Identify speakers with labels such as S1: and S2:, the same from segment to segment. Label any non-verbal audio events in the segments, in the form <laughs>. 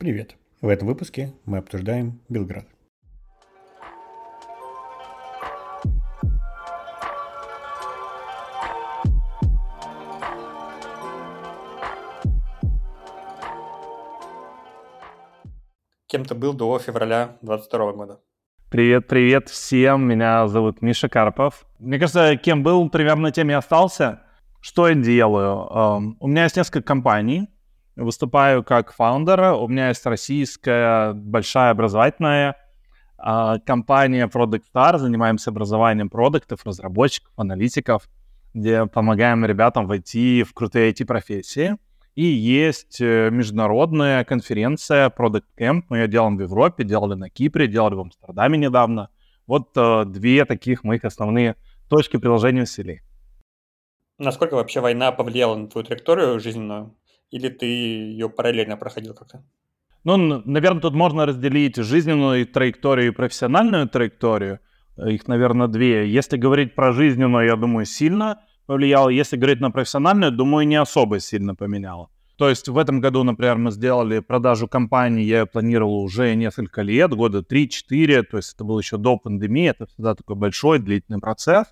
S1: Привет! В этом выпуске мы обсуждаем Белград. Кем ты был до февраля 2022 года?
S2: Привет, привет всем. Меня зовут Миша Карпов. Мне кажется, кем был, примерно тем и остался. Что я делаю? Um, у меня есть несколько компаний. Выступаю как фаундер. У меня есть российская большая образовательная uh, компания Product Star. Занимаемся образованием продуктов, разработчиков, аналитиков, где помогаем ребятам войти в крутые IT-профессии. И есть э, международная конференция Product Camp. Мы ее делаем в Европе, делали на Кипре, делали в Амстердаме недавно. Вот uh, две таких моих основные точки приложения усилий.
S1: Насколько вообще война повлияла на твою траекторию жизненную? Или ты ее параллельно проходил как-то?
S2: Ну, наверное, тут можно разделить жизненную траекторию и профессиональную траекторию. Их, наверное, две. Если говорить про жизненную, я думаю, сильно повлияло. Если говорить на профессиональную, думаю, не особо сильно поменяло. То есть в этом году, например, мы сделали продажу компании, я планировал уже несколько лет, года 3-4, то есть это было еще до пандемии, это всегда такой большой длительный процесс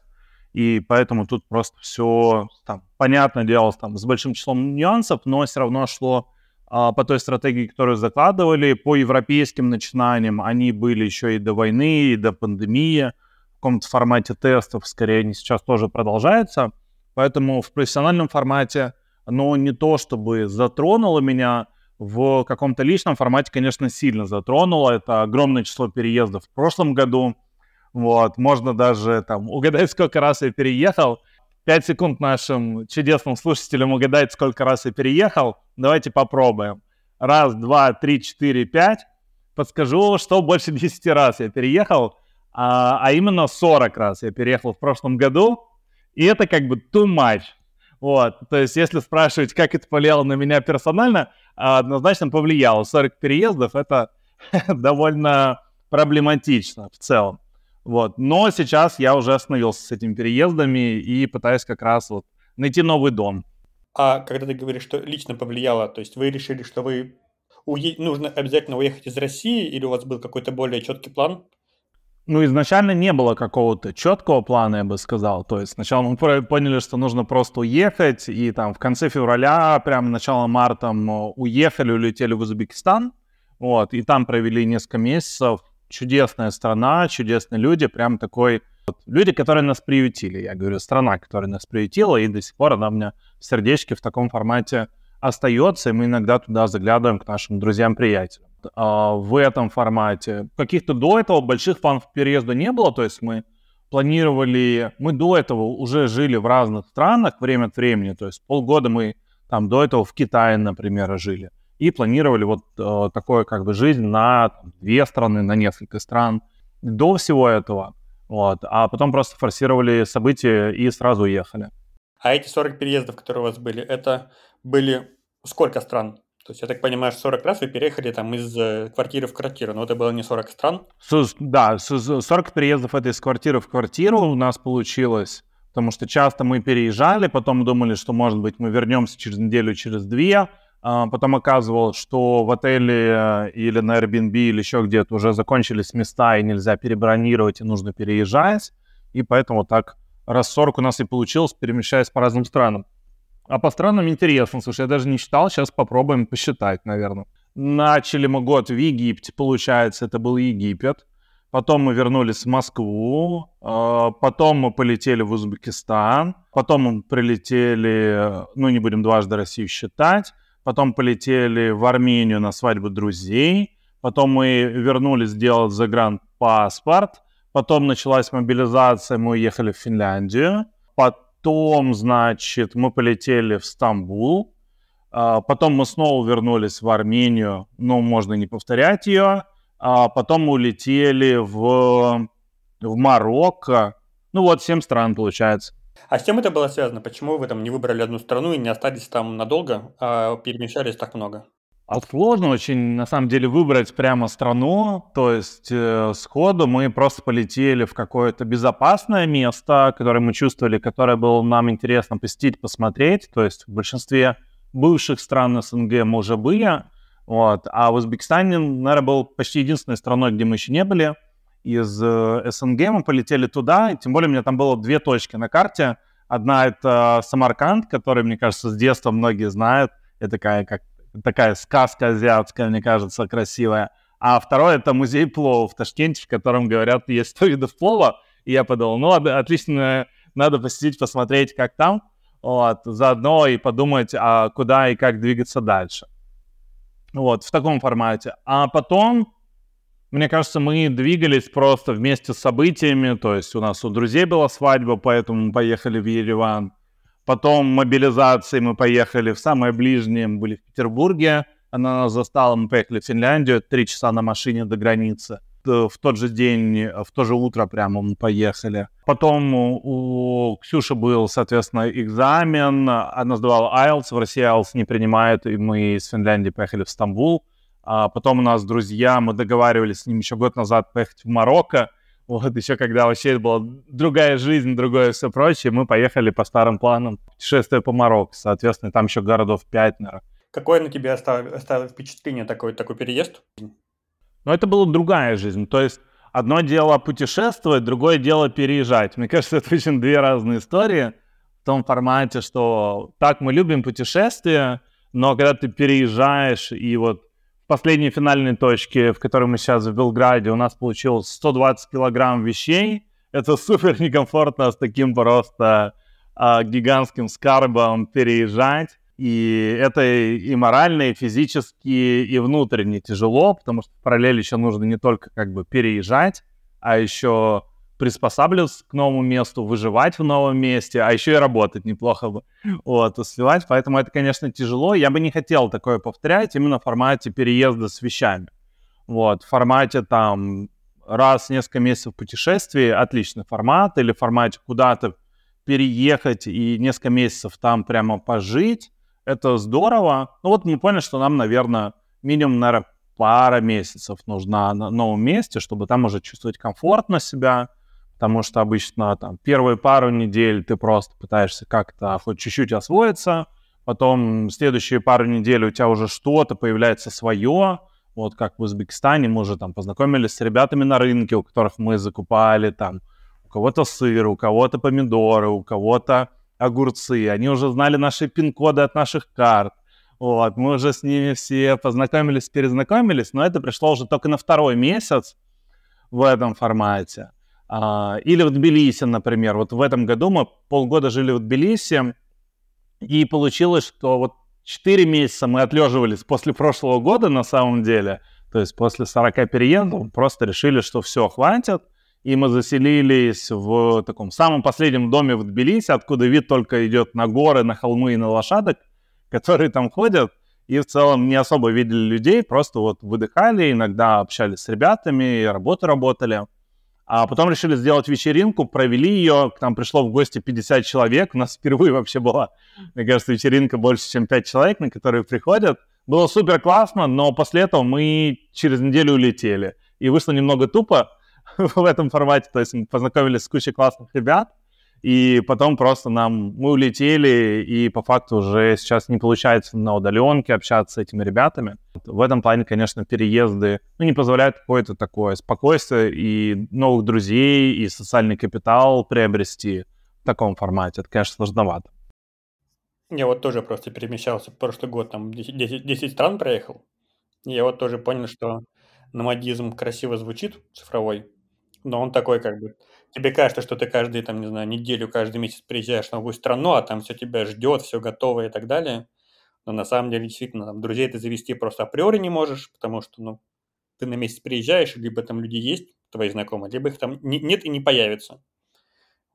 S2: и поэтому тут просто все там, понятно делалось там с большим числом нюансов, но все равно шло а, по той стратегии, которую закладывали, по европейским начинаниям, они были еще и до войны, и до пандемии, в каком-то формате тестов, скорее, они сейчас тоже продолжаются, поэтому в профессиональном формате, но не то, чтобы затронуло меня, в каком-то личном формате, конечно, сильно затронуло. Это огромное число переездов в прошлом году, вот, можно даже там угадать, сколько раз я переехал. Пять секунд нашим чудесным слушателям угадать, сколько раз я переехал. Давайте попробуем. Раз, два, три, четыре, пять. Подскажу, что больше 10 раз я переехал, а, а именно 40 раз я переехал в прошлом году. И это как бы too much. Вот, то есть если спрашивать, как это повлияло на меня персонально, однозначно повлияло. 40 переездов — это <laughs> довольно проблематично в целом. Вот. Но сейчас я уже остановился с этими переездами и пытаюсь как раз вот найти новый дом.
S1: А когда ты говоришь, что лично повлияло, то есть вы решили, что вы уе... нужно обязательно уехать из России, или у вас был какой-то более четкий план?
S2: Ну, изначально не было какого-то четкого плана, я бы сказал. То есть сначала мы поняли, что нужно просто уехать, и там в конце февраля, прямо начало марта уехали, улетели в Узбекистан, вот, и там провели несколько месяцев, чудесная страна, чудесные люди, прям такой... Вот, люди, которые нас приютили, я говорю, страна, которая нас приютила, и до сих пор она у меня в сердечке в таком формате остается, и мы иногда туда заглядываем к нашим друзьям-приятелям. А, в этом формате. Каких-то до этого больших планов переезда не было, то есть мы планировали, мы до этого уже жили в разных странах время от времени, то есть полгода мы там до этого в Китае, например, жили и планировали вот э, такое как бы жизнь на там, две страны, на несколько стран до всего этого. Вот, а потом просто форсировали события и сразу уехали.
S1: А эти 40 переездов, которые у вас были, это были сколько стран? То есть я так понимаю, что 40 раз вы переехали там из э, квартиры в квартиру, но это было не 40 стран?
S2: Да, 40 переездов это из квартиры в квартиру у нас получилось, потому что часто мы переезжали, потом думали, что, может быть, мы вернемся через неделю, через две, потом оказывалось, что в отеле э, или на Airbnb или еще где-то уже закончились места и нельзя перебронировать, и нужно переезжать. И поэтому так 40 у нас и получилось, перемещаясь по разным странам. А по странам интересно, слушай, я даже не считал, сейчас попробуем посчитать, наверное. Начали мы год в Египте, получается, это был Египет. Потом мы вернулись в Москву, а, потом мы полетели в Узбекистан, потом мы прилетели, ну не будем дважды Россию считать, потом полетели в Армению на свадьбу друзей, потом мы вернулись сделать загранпаспорт, потом началась мобилизация, мы уехали в Финляндию, потом, значит, мы полетели в Стамбул, а, потом мы снова вернулись в Армению, но можно не повторять ее, а потом мы улетели в, в Марокко, ну вот, семь стран получается.
S1: А с чем это было связано? Почему вы там не выбрали одну страну и не остались там надолго, а перемещались так много?
S2: А сложно очень, на самом деле, выбрать прямо страну. То есть э, сходу мы просто полетели в какое-то безопасное место, которое мы чувствовали, которое было нам интересно посетить, посмотреть. То есть в большинстве бывших стран СНГ мы уже были. Вот. А в Узбекистане, наверное, был почти единственной страной, где мы еще не были. Из э, СНГ мы полетели туда, тем более у меня там было две точки на карте. Одна — это Самарканд, который, мне кажется, с детства многие знают. Это такая, как, такая сказка азиатская, мне кажется, красивая. А второе — это музей плова в Ташкенте, в котором, говорят, есть 100 видов плова. И я подумал, ну, отлично, надо посетить, посмотреть, как там. Вот, заодно и подумать, а куда и как двигаться дальше. Вот, в таком формате. А потом, мне кажется, мы двигались просто вместе с событиями. То есть у нас у друзей была свадьба, поэтому мы поехали в Ереван. Потом мобилизации мы поехали в самое ближнее, мы были в Петербурге. Она нас застала, мы поехали в Финляндию, три часа на машине до границы. В тот же день, в то же утро прямо мы поехали. Потом у Ксюши был, соответственно, экзамен. Она сдавала IELTS, в России IELTS не принимают, и мы из Финляндии поехали в Стамбул. А потом у нас друзья, мы договаривались с ним еще год назад поехать в Марокко. Вот еще когда вообще была другая жизнь, другое все прочее, мы поехали по старым планам путешествие по Марокко. Соответственно, там еще городов пять, наверное.
S1: Какое на тебя оставило, оставило впечатление такой, такой переезд?
S2: Но это была другая жизнь. То есть одно дело путешествовать, другое дело переезжать. Мне кажется, это очень две разные истории в том формате, что так мы любим путешествия, но когда ты переезжаешь и вот последней финальной точке, в которой мы сейчас в Белграде, у нас получилось 120 килограмм вещей, это супер некомфортно с таким просто а, гигантским скарбом переезжать. И это и морально, и физически, и внутренне тяжело, потому что параллель еще нужно не только как бы переезжать, а еще приспосабливаться к новому месту, выживать в новом месте, а еще и работать неплохо бы, вот, успевать. Поэтому это, конечно, тяжело. Я бы не хотел такое повторять именно в формате переезда с вещами. Вот, в формате там раз в несколько месяцев путешествий, отличный формат, или в формате куда-то переехать и несколько месяцев там прямо пожить, это здорово. Ну вот мы поняли, что нам, наверное, минимум, наверное, пара месяцев нужна на новом месте, чтобы там уже чувствовать комфортно себя, потому что обычно там первые пару недель ты просто пытаешься как-то хоть чуть-чуть освоиться, потом следующие пару недель у тебя уже что-то появляется свое, вот как в Узбекистане мы уже там познакомились с ребятами на рынке, у которых мы закупали там у кого-то сыр, у кого-то помидоры, у кого-то огурцы, они уже знали наши пин-коды от наших карт. Вот, мы уже с ними все познакомились, перезнакомились, но это пришло уже только на второй месяц в этом формате. А, или в Тбилиси, например. Вот в этом году мы полгода жили в Тбилиси, и получилось, что вот 4 месяца мы отлеживались после прошлого года на самом деле, то есть после 40 переездов, просто решили, что все, хватит, и мы заселились в таком самом последнем доме в Тбилиси, откуда вид только идет на горы, на холмы и на лошадок, которые там ходят, и в целом не особо видели людей, просто вот выдыхали, иногда общались с ребятами, работу работали. А потом решили сделать вечеринку, провели ее, к нам пришло в гости 50 человек, у нас впервые вообще была, мне кажется, вечеринка больше, чем 5 человек, на которые приходят. Было супер классно, но после этого мы через неделю улетели. И вышло немного тупо, <laughs> в этом формате. То есть мы познакомились с кучей классных ребят, и потом просто нам мы улетели, и по факту уже сейчас не получается на удаленке общаться с этими ребятами. В этом плане, конечно, переезды ну, не позволяют какое-то такое спокойствие и новых друзей, и социальный капитал приобрести в таком формате. Это, конечно, сложновато.
S1: Я вот тоже просто перемещался. Прошлый год там 10, 10 стран проехал. Я вот тоже понял, что номадизм красиво звучит, цифровой, но он такой как бы... Тебе кажется, что ты каждый, там, не знаю, неделю, каждый месяц приезжаешь в новую страну, а там все тебя ждет, все готово и так далее. Но на самом деле, действительно, там, друзей ты завести просто априори не можешь, потому что, ну, ты на месяц приезжаешь, либо там люди есть, твои знакомые, либо их там не, нет и не появится.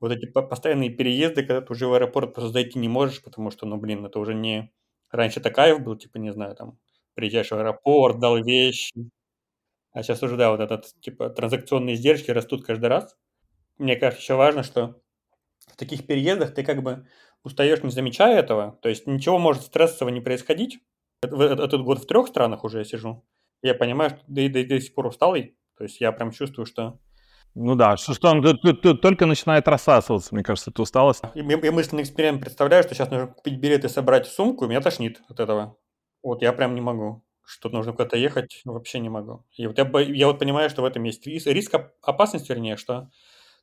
S1: Вот эти постоянные переезды, когда ты уже в аэропорт просто зайти не можешь, потому что, ну, блин, это уже не... Раньше такая был, типа, не знаю, там, приезжаешь в аэропорт, дал вещи, а сейчас уже, да, вот этот, типа, транзакционные издержки растут каждый раз. Мне кажется, еще важно, что в таких переездах ты как бы устаешь, не замечая этого. То есть ничего может стрессово не происходить. Этот год в трех странах уже я сижу. Я понимаю, что до, до, до сих пор усталый. То есть я прям чувствую, что...
S2: Ну да, что, что он только начинает рассасываться, мне кажется, эта усталость.
S1: Я, я мысленный эксперимент представляю, что сейчас нужно купить билет и собрать сумку, и меня тошнит от этого. Вот я прям не могу. что нужно куда-то ехать, вообще не могу. И вот я, я вот понимаю, что в этом есть риск, риск опасность, вернее, что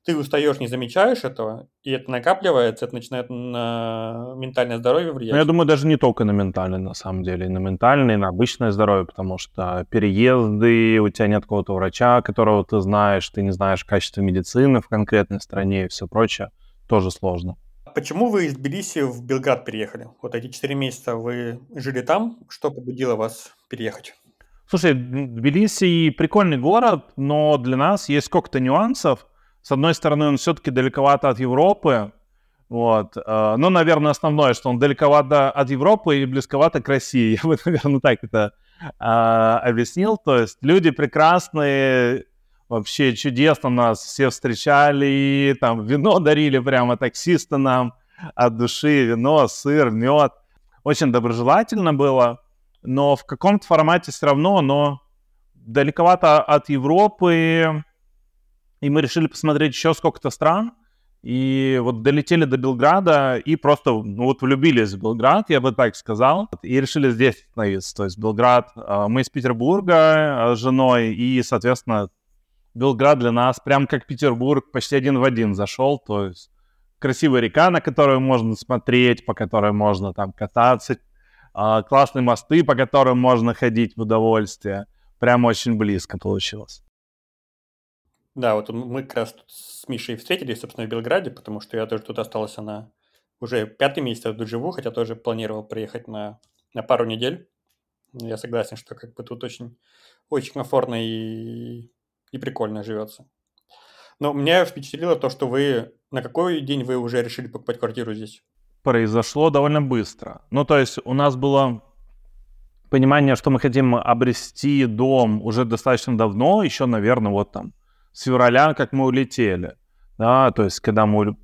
S1: ты устаешь, не замечаешь этого, и это накапливается, это начинает на ментальное здоровье влиять.
S2: Ну, я думаю, даже не только на ментальное, на самом деле, и на ментальное, и на обычное здоровье, потому что переезды, у тебя нет какого-то врача, которого ты знаешь, ты не знаешь качество медицины в конкретной стране и все прочее, тоже сложно.
S1: Почему вы из Тбилиси в Белград переехали? Вот эти четыре месяца вы жили там. Что побудило вас переехать?
S2: Слушай, Тбилиси прикольный город, но для нас есть сколько-то нюансов. С одной стороны, он все-таки далековато от Европы, вот. Э, ну, наверное, основное, что он далековато от Европы и близковато к России. <laughs> Я бы, наверное, так это а, объяснил. То есть люди прекрасные, вообще чудесно нас все встречали, там вино <laughs> дарили прямо таксисты нам от души, вино, сыр, мед. Очень доброжелательно было, но в каком-то формате все равно оно далековато от Европы, и мы решили посмотреть еще сколько-то стран, и вот долетели до Белграда и просто, ну вот влюбились в Белград, я бы так сказал, и решили здесь остановиться. То есть Белград, а, мы из Петербурга с женой, и, соответственно, Белград для нас прям как Петербург, почти один в один зашел, то есть красивая река, на которую можно смотреть, по которой можно там кататься, а, классные мосты, по которым можно ходить в удовольствие. Прям очень близко получилось.
S1: Да, вот мы как раз тут с Мишей встретились, собственно, в Белграде, потому что я тоже тут остался на уже пятый месяц тут живу, хотя тоже планировал приехать на, на пару недель. Я согласен, что как бы тут очень, очень комфортно и и прикольно живется. Но меня впечатлило то, что вы... На какой день вы уже решили покупать квартиру здесь?
S2: Произошло довольно быстро. Ну, то есть у нас было понимание, что мы хотим обрести дом уже достаточно давно, еще, наверное, вот там с февраля, как мы улетели. Да, то есть когда мы...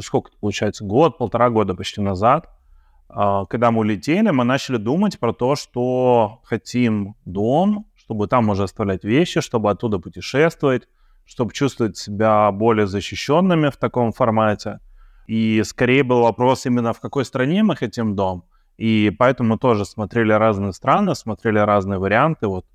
S2: Сколько получается? Год, полтора года почти назад. А, когда мы улетели, мы начали думать про то, что хотим дом, чтобы там уже оставлять вещи, чтобы оттуда путешествовать, чтобы чувствовать себя более защищенными в таком формате. И скорее был вопрос именно в какой стране мы хотим дом. И поэтому тоже смотрели разные страны, смотрели разные варианты. Вот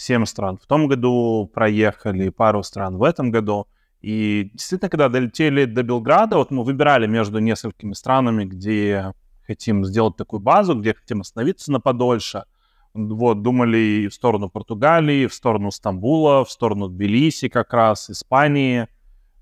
S2: семь стран в том году проехали, пару стран в этом году. И действительно, когда долетели до Белграда, вот мы выбирали между несколькими странами, где хотим сделать такую базу, где хотим остановиться на подольше – вот, думали в сторону Португалии, в сторону Стамбула, в сторону Тбилиси как раз, Испании,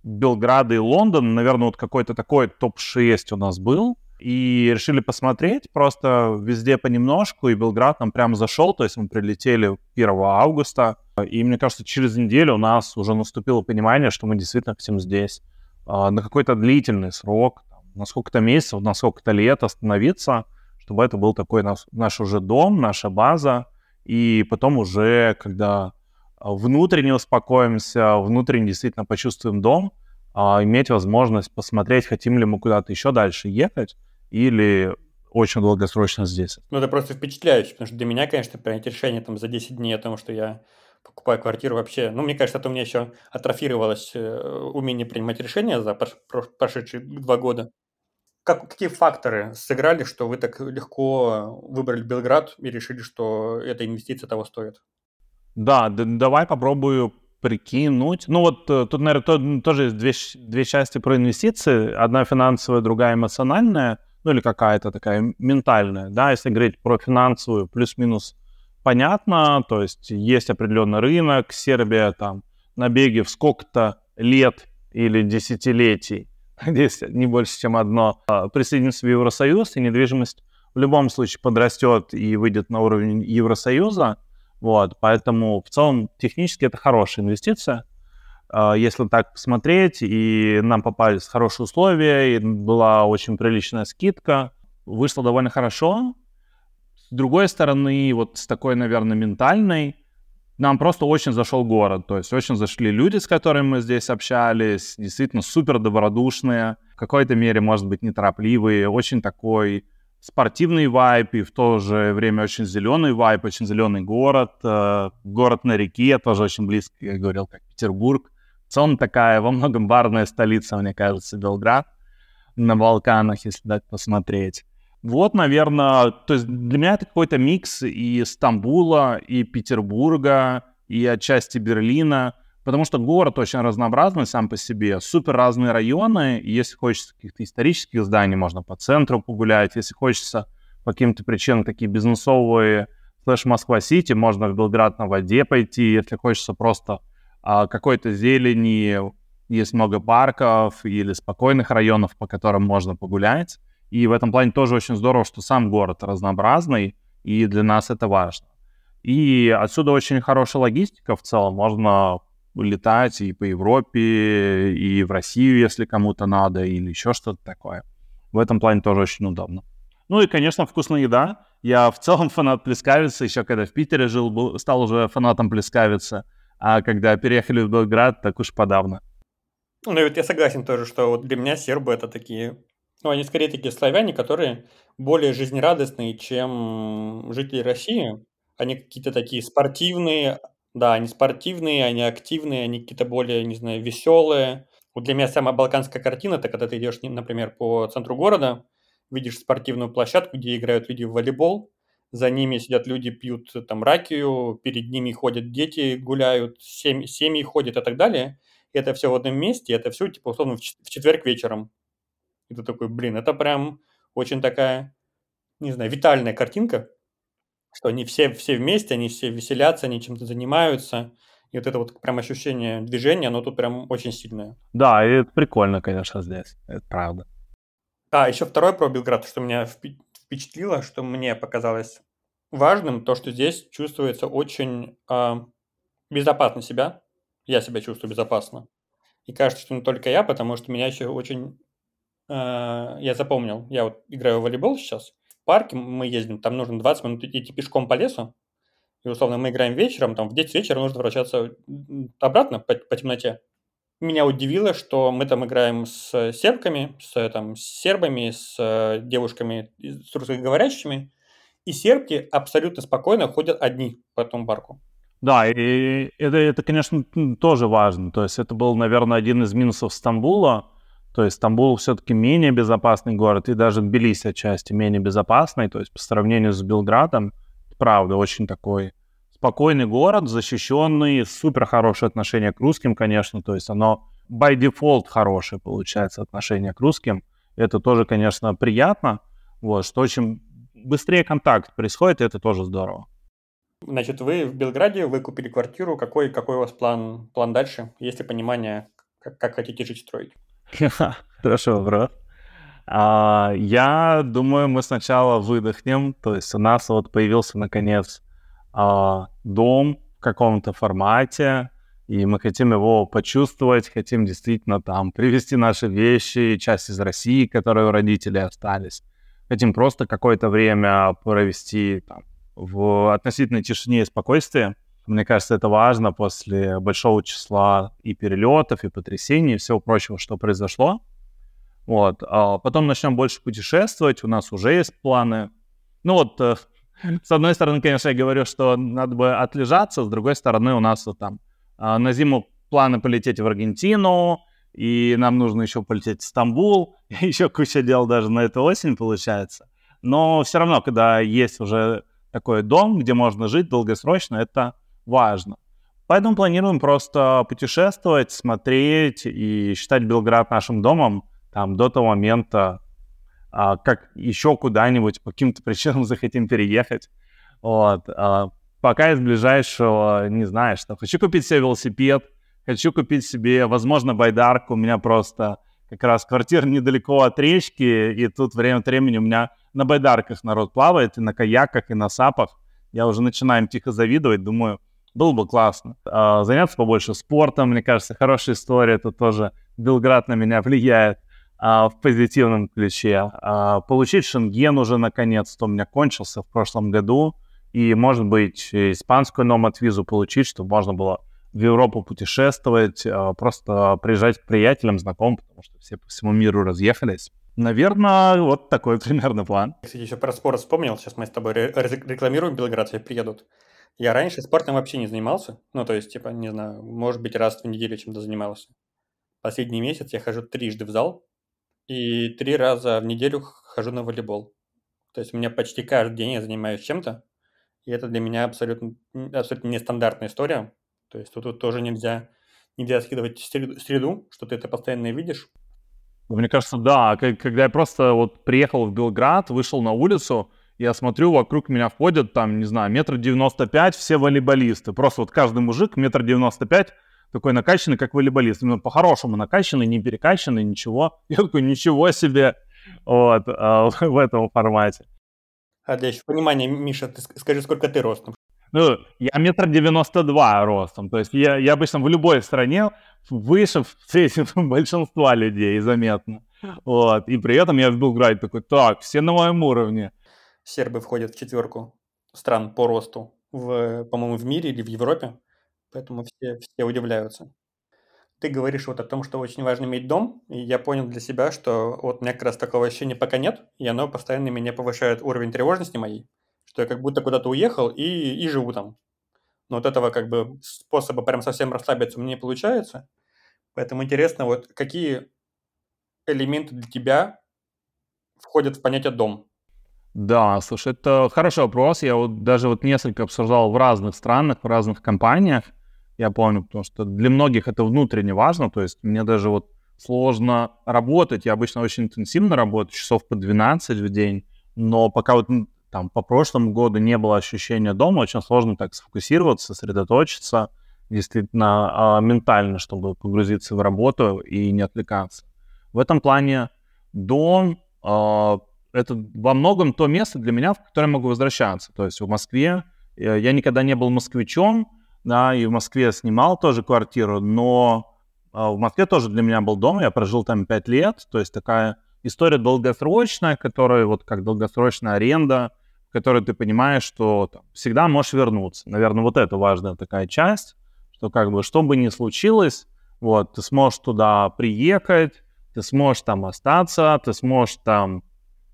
S2: Белграда и Лондон. Наверное, вот какой-то такой топ-6 у нас был. И решили посмотреть просто везде понемножку, и Белград нам прямо зашел, то есть мы прилетели 1 августа, и мне кажется, через неделю у нас уже наступило понимание, что мы действительно хотим здесь э, на какой-то длительный срок, на сколько-то месяцев, на сколько-то лет остановиться – чтобы это был такой наш, наш уже дом, наша база, и потом уже, когда а, внутренне успокоимся, внутренне действительно почувствуем дом, а, иметь возможность посмотреть, хотим ли мы куда-то еще дальше ехать или очень долгосрочно здесь.
S1: Ну, это просто впечатляюще, потому что для меня, конечно, принять решение там за 10 дней о том, что я покупаю квартиру вообще, ну, мне кажется, это у меня еще атрофировалось э, умение принимать решения за прошедшие два года как, какие факторы сыграли, что вы так легко выбрали Белград и решили, что эта инвестиция того стоит?
S2: Да, давай попробую прикинуть. Ну вот э, тут, наверное, то, тоже есть две, две части про инвестиции. Одна финансовая, другая эмоциональная, ну или какая-то такая ментальная. Да, если говорить про финансовую, плюс-минус понятно, то есть есть определенный рынок, Сербия там набеги в сколько-то лет или десятилетий <laughs> надеюсь, не больше, чем одно, а, присоединиться в Евросоюз, и недвижимость в любом случае подрастет и выйдет на уровень Евросоюза. Вот, поэтому в целом технически это хорошая инвестиция. А, если так посмотреть, и нам попались хорошие условия, и была очень приличная скидка, вышло довольно хорошо. С другой стороны, вот с такой, наверное, ментальной, нам просто очень зашел город, то есть очень зашли люди, с которыми мы здесь общались, действительно супер добродушные, в какой-то мере, может быть, неторопливые, очень такой спортивный вайп и в то же время очень зеленый вайп, очень зеленый город, э, город на реке, тоже очень близко, я говорил, как Петербург. В целом такая во многом барная столица, мне кажется, Белград на Балканах, если дать посмотреть. Вот, наверное, то есть для меня это какой-то микс и Стамбула, и Петербурга, и отчасти Берлина, потому что город очень разнообразный сам по себе, супер разные районы, если хочется каких-то исторических зданий, можно по центру погулять, если хочется по каким-то причинам такие бизнесовые слэш Москва-Сити, можно в Белград на воде пойти, если хочется просто какой-то зелени, есть много парков или спокойных районов, по которым можно погулять. И в этом плане тоже очень здорово, что сам город разнообразный, и для нас это важно. И отсюда очень хорошая логистика в целом. Можно летать и по Европе, и в Россию, если кому-то надо, или еще что-то такое. В этом плане тоже очень удобно. Ну и, конечно, вкусная еда. Я в целом фанат плескавицы. Еще когда в Питере жил, был, стал уже фанатом плескавицы. А когда переехали в Белград, так уж подавно.
S1: Ну, вот я согласен тоже, что вот для меня сербы это такие ну, они скорее такие славяне, которые более жизнерадостные, чем жители России. Они какие-то такие спортивные, да, они спортивные, они активные, они какие-то более, не знаю, веселые. Вот для меня самая балканская картина, это когда ты идешь, например, по центру города, видишь спортивную площадку, где играют люди в волейбол, за ними сидят люди, пьют там ракию, перед ними ходят дети, гуляют, семьи, семьи ходят и так далее. И это все в одном месте, это все, типа, условно, в четверг вечером. И ты такой, блин, это прям очень такая, не знаю, витальная картинка, что они все, все вместе, они все веселятся, они чем-то занимаются. И вот это вот прям ощущение движения, оно тут прям очень сильное.
S2: Да, и это прикольно, конечно, здесь. Это правда.
S1: А, еще второе про Белград, что меня впечатлило, что мне показалось важным, то, что здесь чувствуется очень э, безопасно себя. Я себя чувствую безопасно. И кажется, что не только я, потому что меня еще очень Э, я запомнил, я вот играю в волейбол сейчас, в парке мы ездим, там нужно 20 минут идти пешком по лесу, и условно мы играем вечером, там в 10 вечера нужно возвращаться обратно по, по темноте. Меня удивило, что мы там играем с сербками, с, там, с сербами, с э, девушками, с русскоговорящими, и сербки абсолютно спокойно ходят одни по этому парку.
S2: Да, и это, это, конечно, тоже важно. То есть это был, наверное, один из минусов Стамбула, то есть Стамбул все-таки менее безопасный город, и даже Тбилиси отчасти менее безопасный. То есть по сравнению с Белградом, правда, очень такой спокойный город, защищенный, супер хорошее отношение к русским, конечно. То есть оно by default хорошее получается отношение к русским. Это тоже, конечно, приятно. Вот, что очень быстрее контакт происходит, и это тоже здорово.
S1: Значит, вы в Белграде, вы купили квартиру. Какой, какой у вас план, план дальше? Есть ли понимание, как, как хотите жить, строить? <laughs>
S2: Хороший вопрос. А, я думаю, мы сначала выдохнем. То есть у нас вот появился наконец дом в каком-то формате, и мы хотим его почувствовать, хотим действительно там привезти наши вещи, часть из России, которые у родителей остались. Хотим просто какое-то время провести там, в относительной тишине и спокойствии. Мне кажется, это важно после большого числа и перелетов, и потрясений, и всего прочего, что произошло. Вот. А потом начнем больше путешествовать, у нас уже есть планы. Ну вот, э, с одной стороны, конечно, я говорю, что надо бы отлежаться, с другой стороны, у нас вот там э, на зиму планы полететь в Аргентину, и нам нужно еще полететь в Стамбул, <laughs> еще куча дел даже на эту осень получается. Но все равно, когда есть уже такой дом, где можно жить долгосрочно, это важно. Поэтому планируем просто путешествовать, смотреть и считать Белград нашим домом там до того момента, а, как еще куда-нибудь по каким-то <laughs> причинам захотим переехать. Вот. А, пока из ближайшего не знаю, что. Хочу купить себе велосипед, хочу купить себе, возможно, байдарку. У меня просто как раз квартира недалеко от речки, и тут время от времени у меня на байдарках народ плавает, и на каяках, и на сапах. Я уже начинаю тихо завидовать, думаю, было бы классно. А, заняться побольше спортом, мне кажется, хорошая история. Это тоже Белград на меня влияет в позитивном ключе. А, получить шенген уже наконец-то у меня кончился в прошлом году. И, может быть, испанскую номад-визу получить, чтобы можно было в Европу путешествовать, а, просто приезжать к приятелям, знакомым, потому что все по всему миру разъехались. Наверное, вот такой <laughs> примерно план.
S1: Кстати, еще про спорт вспомнил. Сейчас мы с тобой рекламируем Белград, все приедут. Я раньше спортом вообще не занимался. Ну, то есть, типа, не знаю, может быть, раз в неделю чем-то занимался. Последний месяц я хожу трижды в зал и три раза в неделю хожу на волейбол. То есть у меня почти каждый день я занимаюсь чем-то, и это для меня абсолютно, абсолютно нестандартная история. То есть тут, тут тоже нельзя, нельзя скидывать среду, что ты это постоянно видишь.
S2: Мне кажется, да. Когда я просто вот приехал в Белград, вышел на улицу, я смотрю, вокруг меня входят там, не знаю, метр девяносто пять, все волейболисты. Просто вот каждый мужик метр девяносто пять, такой накачанный, как волейболист. Именно по-хорошему накачанный, не перекачанный, ничего. <laughs> Я такой, ничего себе, вот, а, <laughs> в этом формате.
S1: А для еще понимания, Миша, ты скажи, сколько ты ростом?
S2: Ну, я метр девяносто два ростом. То есть я, я обычно в любой стране выше <laughs> большинства людей заметно. Вот. И при этом я в Белграде такой, так, все на моем уровне.
S1: Сербы входят в четверку стран по росту, в, по-моему, в мире или в Европе. Поэтому все, все удивляются. Ты говоришь вот о том, что очень важно иметь дом, и я понял для себя, что вот у меня как раз такого ощущения пока нет, и оно постоянно меня повышает уровень тревожности моей, что я как будто куда-то уехал и, и живу там. Но вот этого как бы способа прям совсем расслабиться у меня не получается. Поэтому интересно, вот какие элементы для тебя входят в понятие «дом»?
S2: Да, слушай, это хороший вопрос. Я вот даже вот несколько обсуждал в разных странах, в разных компаниях. Я помню, потому что для многих это внутренне важно. То есть мне даже вот сложно работать. Я обычно очень интенсивно работаю, часов по 12 в день. Но пока вот там по прошлому году не было ощущения дома, очень сложно так сфокусироваться, сосредоточиться действительно а, ментально, чтобы погрузиться в работу и не отвлекаться. В этом плане дом а, это во многом то место для меня, в которое могу возвращаться. То есть в Москве э, я никогда не был москвичом, да, и в Москве снимал тоже квартиру, но а, в Москве тоже для меня был дом, я прожил там 5 лет, то есть такая история долгосрочная, которая вот как долгосрочная аренда, в которой ты понимаешь, что там, всегда можешь вернуться. Наверное, вот это важная такая часть, что как бы что бы ни случилось, вот, ты сможешь туда приехать, ты сможешь там остаться, ты сможешь там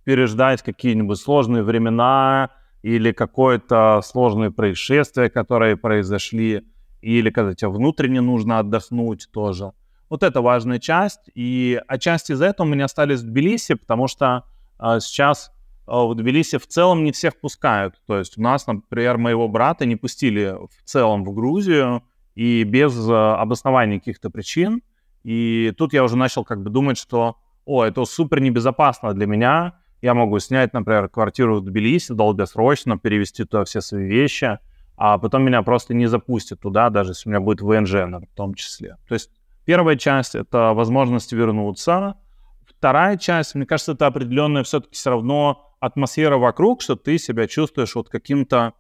S2: переждать какие-нибудь сложные времена или какое-то сложное происшествие, которые произошли, или когда тебе внутренне нужно отдохнуть тоже. Вот это важная часть. И отчасти из-за этого мы не остались в Тбилиси, потому что а, сейчас а, в Тбилиси в целом не всех пускают. То есть у нас, например, моего брата не пустили в целом в Грузию и без а, обоснования каких-то причин. И тут я уже начал как бы думать, что, о, это супер небезопасно для меня, я могу снять, например, квартиру в Тбилиси долгосрочно, перевести туда все свои вещи, а потом меня просто не запустят туда, даже если у меня будет ВНЖ в том числе. То есть первая часть — это возможность вернуться. Вторая часть, мне кажется, это определенная все-таки все равно атмосфера вокруг, что ты себя чувствуешь вот каким-то,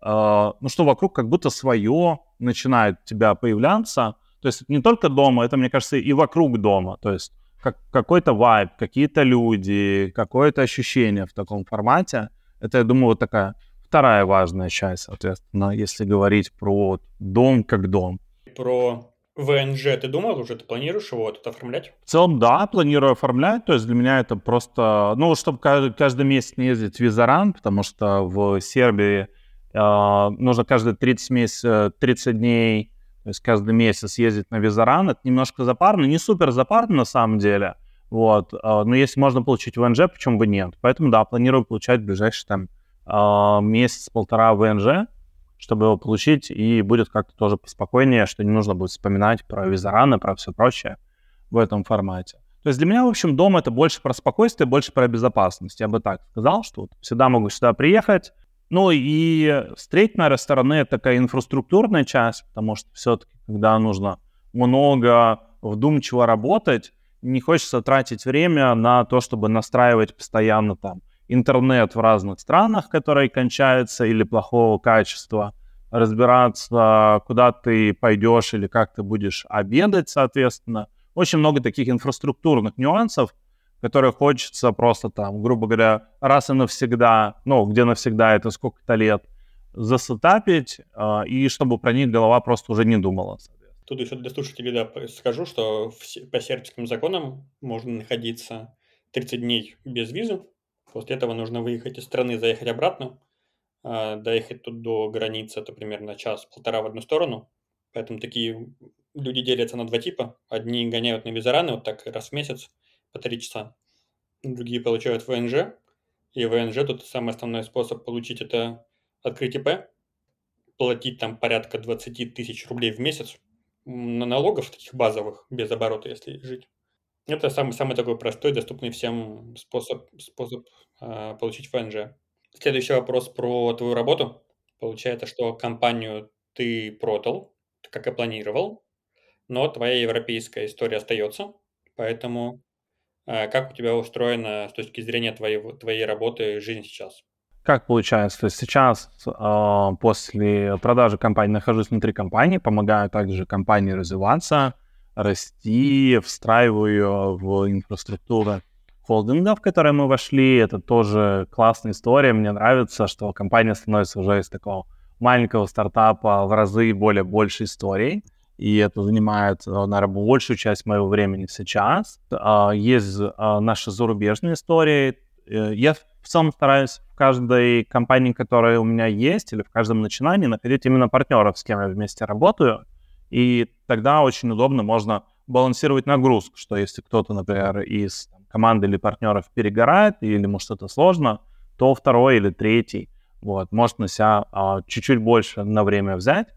S2: э, ну что вокруг как будто свое начинает тебя появляться. То есть не только дома, это, мне кажется, и вокруг дома. То есть как, какой-то вайб, какие-то люди, какое-то ощущение в таком формате. Это, я думаю, вот такая вторая важная часть, соответственно, если говорить про дом как дом.
S1: Про ВНЖ ты думал уже, ты планируешь его тут оформлять?
S2: В целом, да, планирую оформлять. То есть для меня это просто, ну, чтобы каждый, каждый месяц не ездить в Визаран, потому что в Сербии э, нужно каждые 30, месяц, 30 дней то есть каждый месяц ездить на Визаран, это немножко запарно, не супер запарно на самом деле, вот, а, но если можно получить ВНЖ, почему бы нет? Поэтому, да, планирую получать в ближайший там а, месяц-полтора ВНЖ, чтобы его получить, и будет как-то тоже поспокойнее, что не нужно будет вспоминать про Визараны, про все прочее в этом формате. То есть для меня, в общем, дом это больше про спокойствие, больше про безопасность. Я бы так сказал, что вот всегда могу сюда приехать, ну и с третьей, наверное, стороны такая инфраструктурная часть, потому что все-таки, когда нужно много вдумчиво работать, не хочется тратить время на то, чтобы настраивать постоянно там интернет в разных странах, которые кончаются или плохого качества, разбираться, куда ты пойдешь или как ты будешь обедать, соответственно. Очень много таких инфраструктурных нюансов, которые хочется просто там, грубо говоря, раз и навсегда, ну, где навсегда это сколько-то лет, засетапить, э, и чтобы про них голова просто уже не думала.
S1: Тут еще для слушателей да, скажу, что по сербским законам можно находиться 30 дней без визы. После этого нужно выехать из страны, заехать обратно. Э, доехать тут до границы это примерно час-полтора в одну сторону. Поэтому такие люди делятся на два типа. Одни гоняют на визараны вот так раз в месяц, по 3 часа. Другие получают ВНЖ. И ВНЖ тут самый основной способ получить это открыть ИП, платить там порядка 20 тысяч рублей в месяц на налогов таких базовых, без оборота, если жить. Это самый, самый такой простой, доступный всем способ, способ э, получить ВНЖ. Следующий вопрос про твою работу. Получается, что компанию ты продал, как и планировал, но твоя европейская история остается, поэтому как у тебя устроена с точки зрения твоей, твоей работы жизнь сейчас?
S2: Как получается? То есть сейчас э, после продажи компании нахожусь внутри компании, помогаю также компании развиваться, расти, встраиваю в инфраструктуру холдинга, в который мы вошли. Это тоже классная история. Мне нравится, что компания становится уже из такого маленького стартапа в разы более большей историей. И это занимает, наверное, большую часть моего времени сейчас. А, есть а, наши зарубежные истории. Э, я в целом стараюсь в каждой компании, которая у меня есть, или в каждом начинании находить именно партнеров, с кем я вместе работаю. И тогда очень удобно можно балансировать нагрузку, что если кто-то, например, из команды или партнеров перегорает, или ему что-то сложно, то второй или третий вот, может на себя а, чуть-чуть больше на время взять.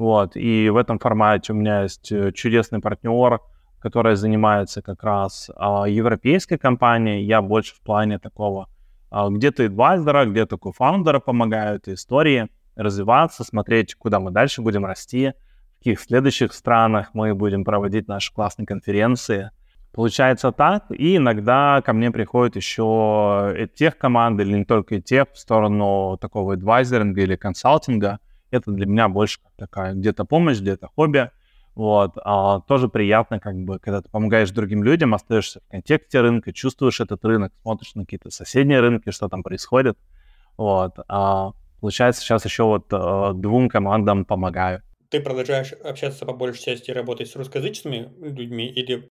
S2: Вот, и в этом формате у меня есть э, чудесный партнер, который занимается как раз а, европейской компанией. Я больше в плане такого а, где-то адвайзера, где-то кофаундера помогают истории развиваться, смотреть, куда мы дальше будем расти, в каких следующих странах мы будем проводить наши классные конференции. Получается так, и иногда ко мне приходят еще тех команд, или не только тех, в сторону такого адвайзеринга или консалтинга. Это для меня больше такая где-то помощь, где-то хобби. Вот. А тоже приятно, как бы, когда ты помогаешь другим людям, остаешься в контексте рынка, чувствуешь этот рынок, смотришь на какие-то соседние рынки, что там происходит. Вот. А получается, сейчас еще вот а, двум командам помогаю.
S1: Ты продолжаешь общаться по большей части, работать с русскоязычными людьми или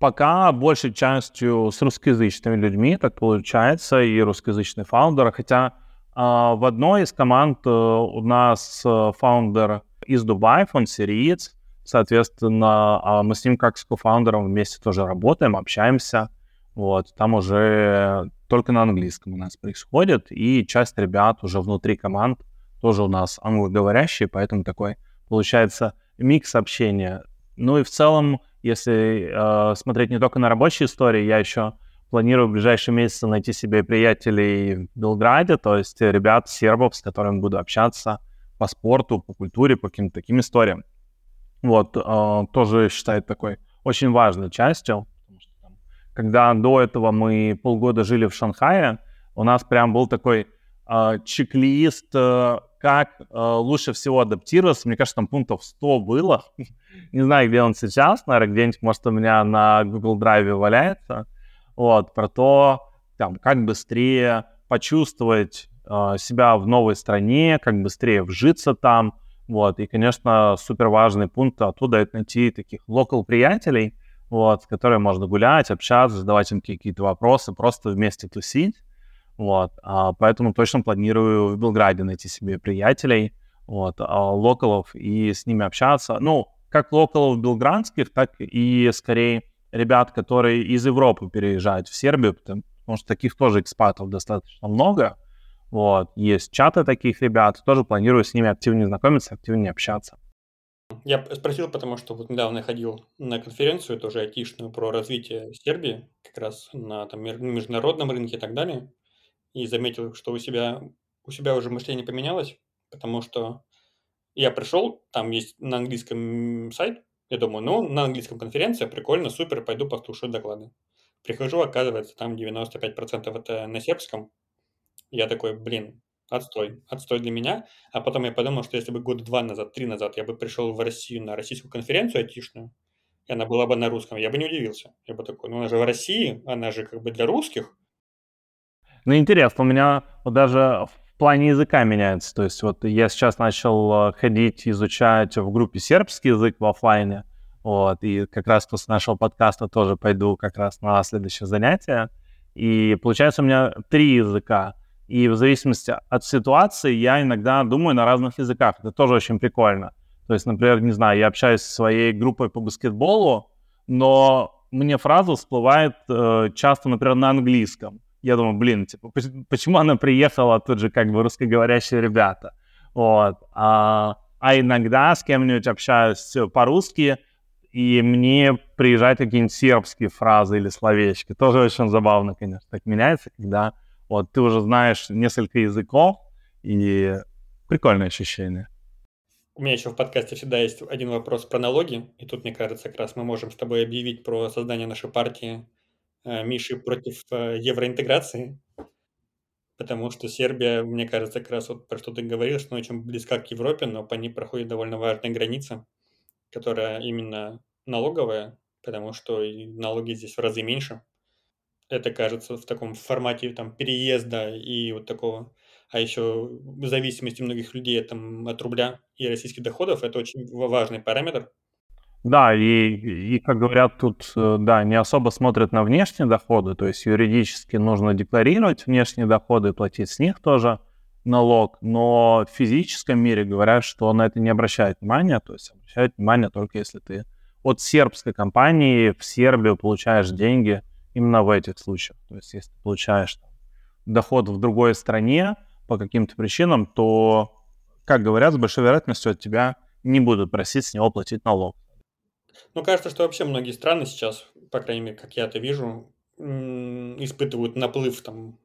S2: Пока большей частью с русскоязычными людьми так получается, и русскоязычный фаундер, хотя в одной из команд э, у нас э, фаундер из Дубая, он сириец, Соответственно, а, мы с ним как с кофаундером вместе тоже работаем, общаемся. Вот, там уже только на английском у нас происходит, и часть ребят уже внутри команд тоже у нас англоговорящие, поэтому такой получается микс общения. Ну и в целом, если э, смотреть не только на рабочие истории, я еще планирую в ближайшие месяцы найти себе приятелей в Белграде, то есть ребят сербов, с которыми буду общаться по спорту, по культуре, по каким-то таким историям. Вот, э, тоже считает такой очень важной частью. когда до этого мы полгода жили в Шанхае, у нас прям был такой э, чек-лист, э, как э, лучше всего адаптироваться. Мне кажется, там пунктов 100 было. <laughs> Не знаю, где он сейчас, наверное, где-нибудь, может, у меня на Google Drive валяется. Вот, про то, там, как быстрее почувствовать э, себя в новой стране, как быстрее вжиться там, вот, и, конечно, супер важный пункт оттуда это найти таких локал приятелей, вот, с которыми можно гулять, общаться, задавать им какие-то вопросы, просто вместе тусить. Вот, а, поэтому точно планирую в Белграде найти себе приятелей, вот, а, локалов и с ними общаться. Ну, как локалов белградских, так и скорее ребят, которые из Европы переезжают в Сербию, потому, что таких тоже экспатов достаточно много. Вот. Есть чаты таких ребят, тоже планирую с ними активнее знакомиться, активнее общаться.
S1: Я спросил, потому что вот недавно ходил на конференцию, тоже айтишную, про развитие Сербии, как раз на там, международном рынке и так далее, и заметил, что у себя, у себя уже мышление поменялось, потому что я пришел, там есть на английском сайт, я думаю, ну, на английском конференция, прикольно, супер, пойду послушаю доклады. Прихожу, оказывается, там 95% это на сербском, я такой, блин, отстой, отстой для меня. А потом я подумал, что если бы год два назад, три назад я бы пришел в Россию на российскую конференцию айтишную, и она была бы на русском, я бы не удивился. Я бы такой, ну она же в России, она же как бы для русских.
S2: Ну, интересно, у меня вот даже плане языка меняется. То есть вот я сейчас начал э, ходить, изучать в группе сербский язык в офлайне. Вот, и как раз после нашего подкаста тоже пойду как раз на следующее занятие. И получается у меня три языка. И в зависимости от ситуации я иногда думаю на разных языках. Это тоже очень прикольно. То есть, например, не знаю, я общаюсь со своей группой по баскетболу, но мне фраза всплывает э, часто, например, на английском. Я думаю, блин, типа, почему она приехала, тут же как бы русскоговорящие ребята. Вот. А, а иногда с кем-нибудь общаюсь по-русски, и мне приезжают какие-нибудь сербские фразы или словечки. Тоже очень забавно, конечно, так меняется, когда вот ты уже знаешь несколько языков, и прикольное ощущение.
S1: У меня еще в подкасте всегда есть один вопрос про налоги, и тут, мне кажется, как раз мы можем с тобой объявить про создание нашей партии Миши против э, евроинтеграции, потому что Сербия, мне кажется, как раз вот про что ты говорил, что она очень близка к Европе, но по ней проходит довольно важная граница, которая именно налоговая, потому что налоги здесь в разы меньше. Это кажется в таком формате там переезда и вот такого а еще зависимости многих людей там, от рубля и российских доходов, это очень важный параметр.
S2: Да, и, и как говорят тут, э, да, не особо смотрят на внешние доходы, то есть юридически нужно декларировать внешние доходы, платить с них тоже налог, но в физическом мире говорят, что на это не обращают внимания, то есть обращают внимание только если ты от сербской компании в Сербию получаешь деньги именно в этих случаях. То есть если ты получаешь там, доход в другой стране, по каким-то причинам, то, как говорят, с большой вероятностью от тебя не будут просить с него платить налог.
S1: Ну, кажется, что вообще многие страны сейчас, по крайней мере, как я это вижу, испытывают наплыв там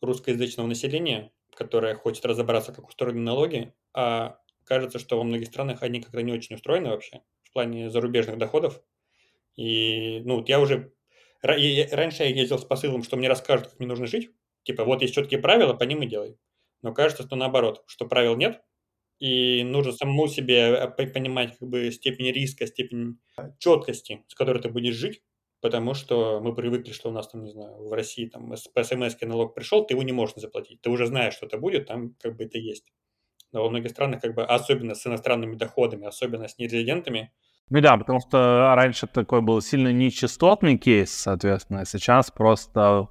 S1: русскоязычного населения, которое хочет разобраться, как устроены налоги, а кажется, что во многих странах они как-то не очень устроены вообще в плане зарубежных доходов. И, ну, я уже... Раньше я ездил с посылом, что мне расскажут, как мне нужно жить, Типа, вот есть четкие правила, по ним и делай. Но кажется, что наоборот, что правил нет, и нужно самому себе э, понимать как бы степень риска, степень четкости, с которой ты будешь жить, потому что мы привыкли, что у нас там, не знаю, в России там по смс налог пришел, ты его не можешь заплатить. Ты уже знаешь, что это будет, там как бы это есть. Но во многих странах, как бы, особенно с иностранными доходами, особенно с нерезидентами,
S2: ну да, потому что раньше такой был сильно нечастотный кейс, соответственно, а сейчас просто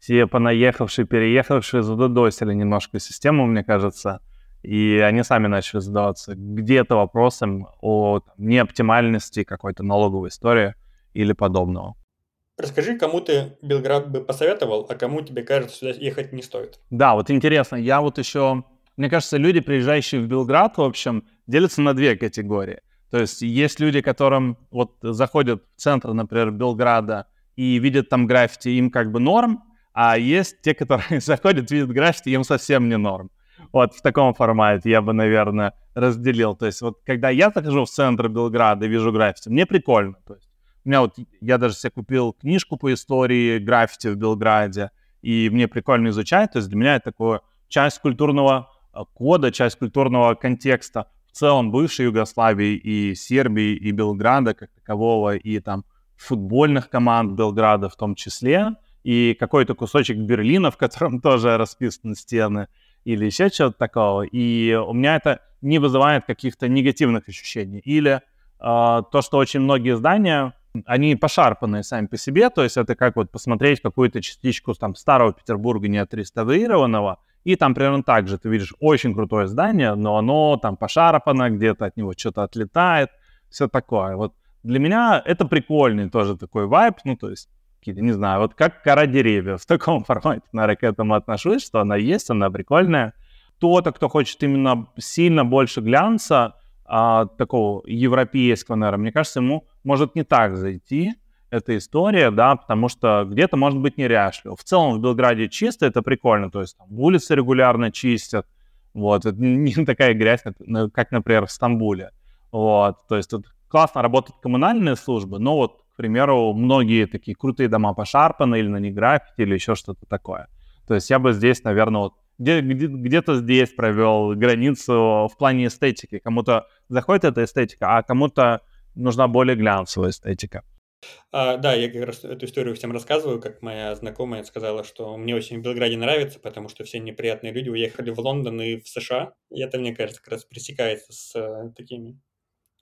S2: все понаехавшие, переехавшие задодосили немножко систему, мне кажется, и они сами начали задаваться где-то вопросом о неоптимальности какой-то налоговой истории или подобного.
S1: Расскажи, кому ты Белград бы посоветовал, а кому тебе кажется, сюда ехать не стоит?
S2: Да, вот интересно, я вот еще... Мне кажется, люди, приезжающие в Белград, в общем, делятся на две категории. То есть есть люди, которым вот заходят в центр, например, Белграда и видят там граффити, им как бы норм, а есть те, которые <laughs> заходят, видят граффити, им совсем не норм. Вот в таком формате я бы, наверное, разделил. То есть вот когда я захожу в центр Белграда и вижу граффити, мне прикольно. То есть у меня вот, я даже себе купил книжку по истории граффити в Белграде, и мне прикольно изучать. То есть для меня это такое часть культурного а, кода, часть культурного контекста в целом бывшей Югославии и Сербии, и Белграда как такового, и там футбольных команд Белграда в том числе и какой-то кусочек Берлина, в котором <laughs> тоже расписаны стены, или еще чего-то такого. И у меня это не вызывает каких-то негативных ощущений. Или э, то, что очень многие здания, они пошарпанные сами по себе, то есть это как вот посмотреть какую-то частичку там старого Петербурга не отреставрированного, и там примерно так же ты видишь очень крутое здание, но оно там пошарпано, где-то от него что-то отлетает, все такое. Вот для меня это прикольный тоже такой вайб, ну то есть какие-то, не знаю, вот как кора деревьев. В таком <laughs> формате, наверное, к этому отношусь, что она есть, она прикольная. Кто-то, кто хочет именно сильно больше глянца, а, такого европейского, наверное, мне кажется, ему может не так зайти эта история, да, потому что где-то может быть неряшливо. В целом в Белграде чисто, это прикольно, то есть там улицы регулярно чистят, вот, это не <laughs> такая грязь, как, как, например, в Стамбуле, вот, то есть тут классно работают коммунальные службы, но вот примеру, многие такие крутые дома пошарпаны или на них граффити или еще что-то такое. То есть я бы здесь, наверное, вот где, где, где-то здесь провел границу в плане эстетики. Кому-то заходит эта эстетика, а кому-то нужна более глянцевая эстетика.
S1: А, да, я как раз эту историю всем рассказываю, как моя знакомая сказала, что мне очень в Белграде нравится, потому что все неприятные люди уехали в Лондон и в США. И это, мне кажется, как раз пресекается с э, такими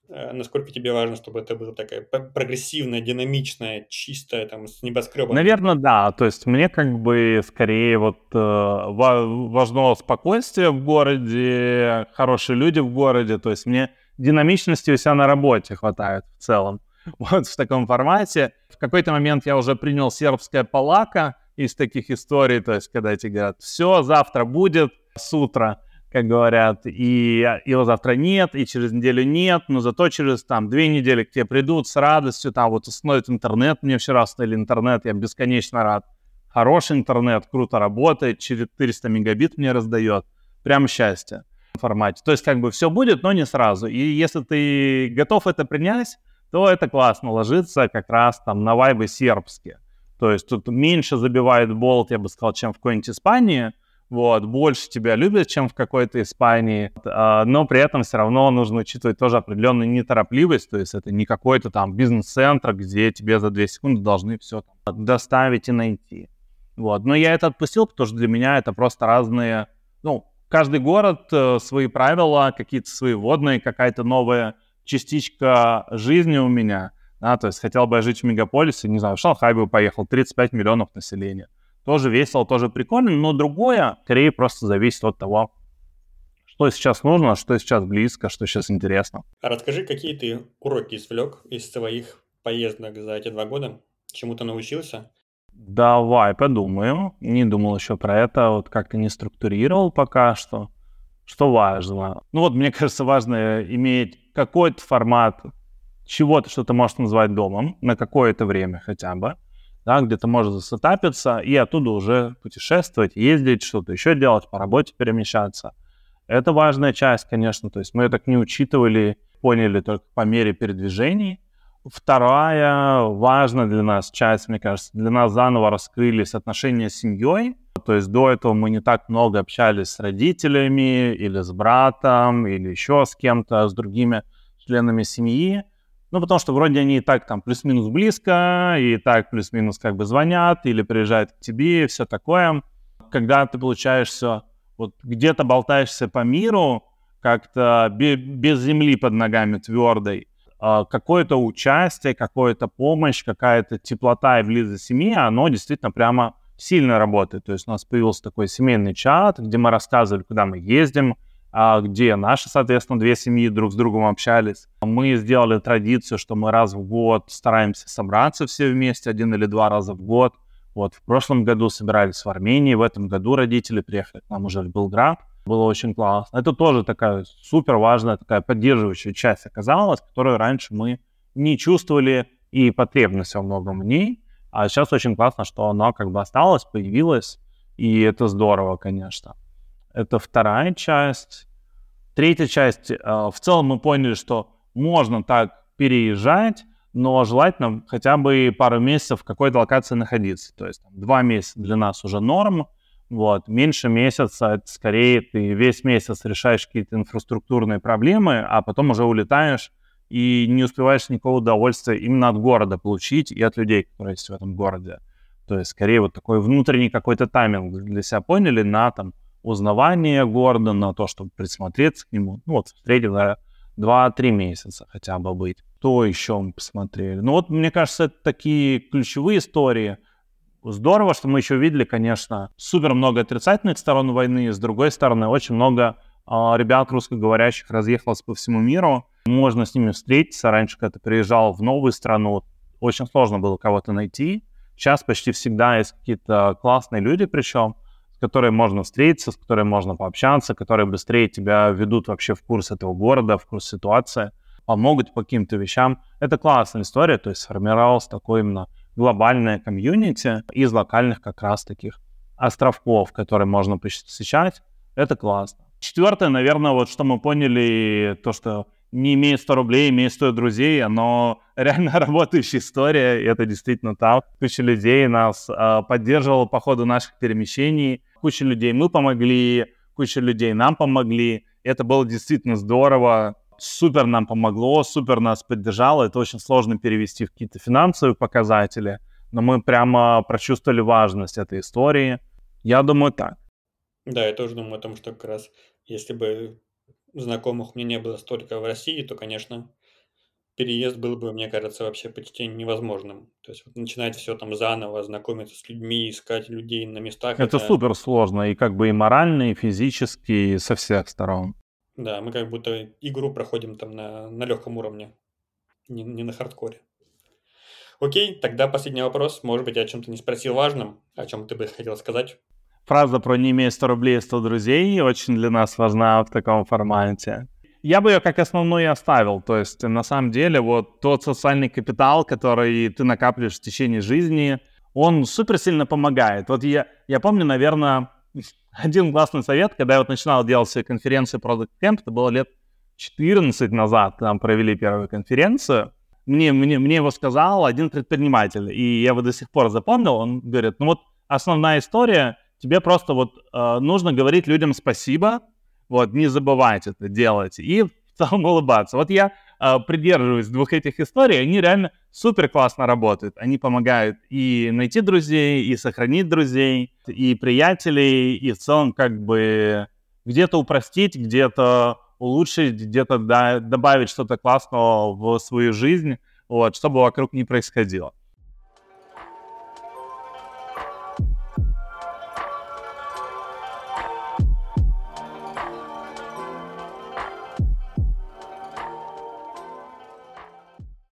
S1: насколько тебе важно, чтобы это было такая прогрессивная, динамичная, чистая, там, с небоскребом?
S2: Наверное, да. То есть мне как бы скорее вот э, важно спокойствие в городе, хорошие люди в городе. То есть мне динамичности у себя на работе хватает в целом. <laughs> Вот в таком формате. В какой-то момент я уже принял сербское палака, из таких историй, то есть когда тебе говорят, все, завтра будет с утра, как говорят, и его завтра нет, и через неделю нет, но зато через там две недели к тебе придут с радостью, там вот установит интернет, мне вчера установили интернет, я бесконечно рад. Хороший интернет, круто работает, 400 мегабит мне раздает, прям счастье в формате. То есть как бы все будет, но не сразу. И если ты готов это принять, то это классно ложится как раз там на вайбы сербские. То есть тут меньше забивает болт, я бы сказал, чем в какой-нибудь Испании, вот, больше тебя любят, чем в какой-то Испании, а, но при этом все равно нужно учитывать тоже определенную неторопливость, то есть это не какой-то там бизнес-центр, где тебе за 2 секунды должны все доставить и найти. Вот, но я это отпустил, потому что для меня это просто разные, ну, каждый город э, свои правила, какие-то свои водные, какая-то новая частичка жизни у меня, да, то есть хотел бы я жить в мегаполисе, не знаю, в Шанхай бы поехал, 35 миллионов населения тоже весело, тоже прикольно, но другое скорее просто зависит от того, что сейчас нужно, что сейчас близко, что сейчас интересно.
S1: А расскажи, какие ты уроки извлек из своих поездок за эти два года? Чему ты научился?
S2: Давай подумаю. Не думал еще про это, вот как-то не структурировал пока что. Что важно? Ну вот, мне <laughs> кажется, важно иметь какой-то формат чего-то, что ты можешь назвать домом на какое-то время хотя бы да, где-то можно засетапиться и оттуда уже путешествовать, ездить, что-то еще делать, по работе перемещаться. Это важная часть, конечно, то есть мы так не учитывали, поняли только по мере передвижений. Вторая важная для нас часть, мне кажется, для нас заново раскрылись отношения с семьей. То есть до этого мы не так много общались с родителями или с братом, или еще с кем-то, с другими членами семьи. Ну, потому что вроде они и так там плюс-минус близко, и так плюс-минус как бы звонят или приезжают к тебе, и все такое. Когда ты получаешься, вот где-то болтаешься по миру, как-то без земли под ногами твердой, а, какое-то участие, какая-то помощь, какая-то теплота и близость семьи, оно действительно прямо сильно работает. То есть у нас появился такой семейный чат, где мы рассказывали, куда мы ездим, где наши, соответственно, две семьи друг с другом общались. Мы сделали традицию, что мы раз в год стараемся собраться все вместе, один или два раза в год. Вот в прошлом году собирались в Армении, в этом году родители приехали к нам уже в Белград. Было очень классно. Это тоже такая супер важная, такая поддерживающая часть оказалась, которую раньше мы не чувствовали и потребность во многом в ней. А сейчас очень классно, что она как бы осталась, появилась, и это здорово, конечно. Это вторая часть. Третья часть. Э, в целом мы поняли, что можно так переезжать, но желательно хотя бы пару месяцев в какой-то локации находиться. То есть там, два месяца для нас уже норм. Вот. Меньше месяца, это скорее ты весь месяц решаешь какие-то инфраструктурные проблемы, а потом уже улетаешь и не успеваешь никакого удовольствия именно от города получить и от людей, которые есть в этом городе. То есть скорее вот такой внутренний какой-то тайминг для себя поняли на там узнавание города, на то, чтобы присмотреться к нему. Ну вот, в среднем, 2-3 месяца хотя бы быть. Что еще мы посмотрели? Ну вот, мне кажется, это такие ключевые истории. Здорово, что мы еще видели, конечно, супер много отрицательных сторон войны, с другой стороны, очень много э, ребят русскоговорящих разъехалось по всему миру. Можно с ними встретиться. Раньше, когда ты приезжал в новую страну, очень сложно было кого-то найти. Сейчас почти всегда есть какие-то классные люди, причем, которой можно встретиться, с которой можно пообщаться, которые быстрее тебя ведут вообще в курс этого города, в курс ситуации, помогут по каким-то вещам. Это классная история, то есть сформировалось такое именно глобальное комьюнити из локальных как раз таких островков, которые можно посещать. Это классно. Четвертое, наверное, вот что мы поняли, то, что не имея 100 рублей, имея 100 друзей, оно <laughs> реально работающая история, и это действительно так. Куча людей нас э, поддерживала по ходу наших перемещений, куча людей мы помогли, куча людей нам помогли. Это было действительно здорово, супер нам помогло, супер нас поддержало. Это очень сложно перевести в какие-то финансовые показатели, но мы прямо прочувствовали важность этой истории. Я думаю, так.
S1: Да, я тоже думаю о том, что как раз если бы знакомых меня не было столько в России, то, конечно, переезд был бы, мне кажется, вообще почти невозможным. То есть вот начинать все там заново, знакомиться с людьми, искать людей на местах.
S2: Это, это супер сложно, и как бы и морально, и физически, и со всех сторон.
S1: Да, мы как будто игру проходим там на, на легком уровне, не, не на хардкоре. Окей, тогда последний вопрос. Может быть, я о чем-то не спросил важным, о чем ты бы хотел сказать?
S2: Фраза про «не имей 100 рублей, 100 друзей» очень для нас важна в таком формате. Я бы ее как основной оставил. То есть, на самом деле, вот тот социальный капитал, который ты накапливаешь в течение жизни, он супер сильно помогает. Вот я, я помню, наверное, <laughs> один классный совет, когда я вот начинал делать все конференции Product Camp, это было лет 14 назад, там провели первую конференцию, мне, мне, мне его сказал один предприниматель, и я его до сих пор запомнил, он говорит, ну вот основная история, тебе просто вот э, нужно говорить людям спасибо, вот, не забывать это делать, и в целом улыбаться. Вот я э, придерживаюсь двух этих историй, они реально супер классно работают. Они помогают и найти друзей, и сохранить друзей, и приятелей, и в целом как бы где-то упростить, где-то улучшить, где-то да, добавить что-то классного в свою жизнь, вот, чтобы вокруг не происходило.